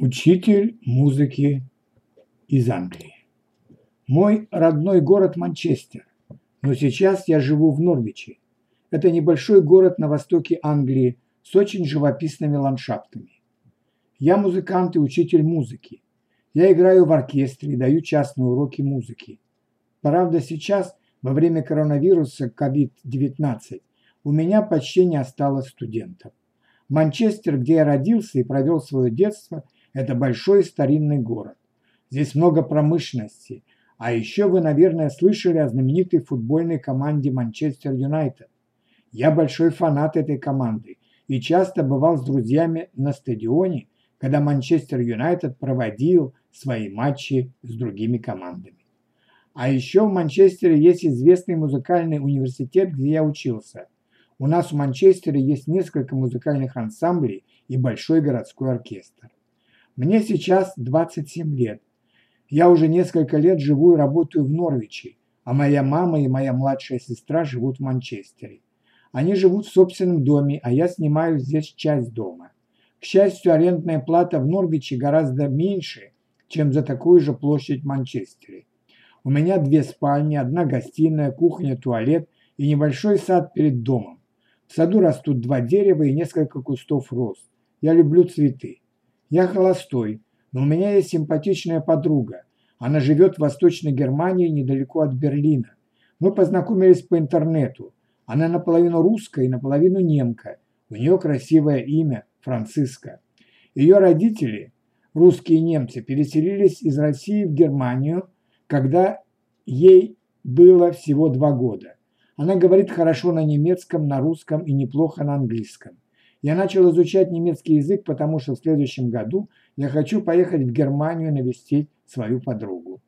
Учитель музыки из Англии. Мой родной город Манчестер, но сейчас я живу в Норвиче. Это небольшой город на востоке Англии с очень живописными ландшафтами. Я музыкант и учитель музыки. Я играю в оркестре и даю частные уроки музыки. Правда, сейчас, во время коронавируса COVID-19, у меня почти не осталось студентов. Манчестер, где я родился и провел свое детство – это большой старинный город. Здесь много промышленности. А еще вы, наверное, слышали о знаменитой футбольной команде Манчестер Юнайтед. Я большой фанат этой команды и часто бывал с друзьями на стадионе, когда Манчестер Юнайтед проводил свои матчи с другими командами. А еще в Манчестере есть известный музыкальный университет, где я учился. У нас в Манчестере есть несколько музыкальных ансамблей и большой городской оркестр. Мне сейчас 27 лет. Я уже несколько лет живу и работаю в Норвиче, а моя мама и моя младшая сестра живут в Манчестере. Они живут в собственном доме, а я снимаю здесь часть дома. К счастью, арендная плата в Норвиче гораздо меньше, чем за такую же площадь в Манчестере. У меня две спальни, одна гостиная, кухня, туалет и небольшой сад перед домом. В саду растут два дерева и несколько кустов роз. Я люблю цветы. Я холостой, но у меня есть симпатичная подруга. Она живет в Восточной Германии, недалеко от Берлина. Мы познакомились по интернету. Она наполовину русская и наполовину немка. У нее красивое имя – Франциска. Ее родители, русские немцы, переселились из России в Германию, когда ей было всего два года. Она говорит хорошо на немецком, на русском и неплохо на английском. Я начал изучать немецкий язык, потому что в следующем году я хочу поехать в Германию навестить свою подругу.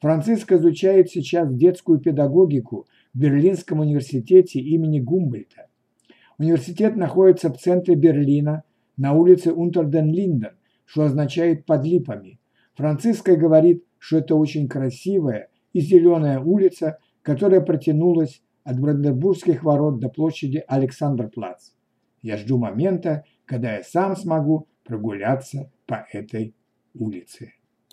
Франциска изучает сейчас детскую педагогику в Берлинском университете имени Гумбольта. Университет находится в центре Берлина, на улице Унтерден-Линден, что означает «под липами». Франциска говорит, что это очень красивая и зеленая улица, которая протянулась от Бранденбургских ворот до площади Александрплац. Я жду момента, когда я сам смогу прогуляться по этой улице.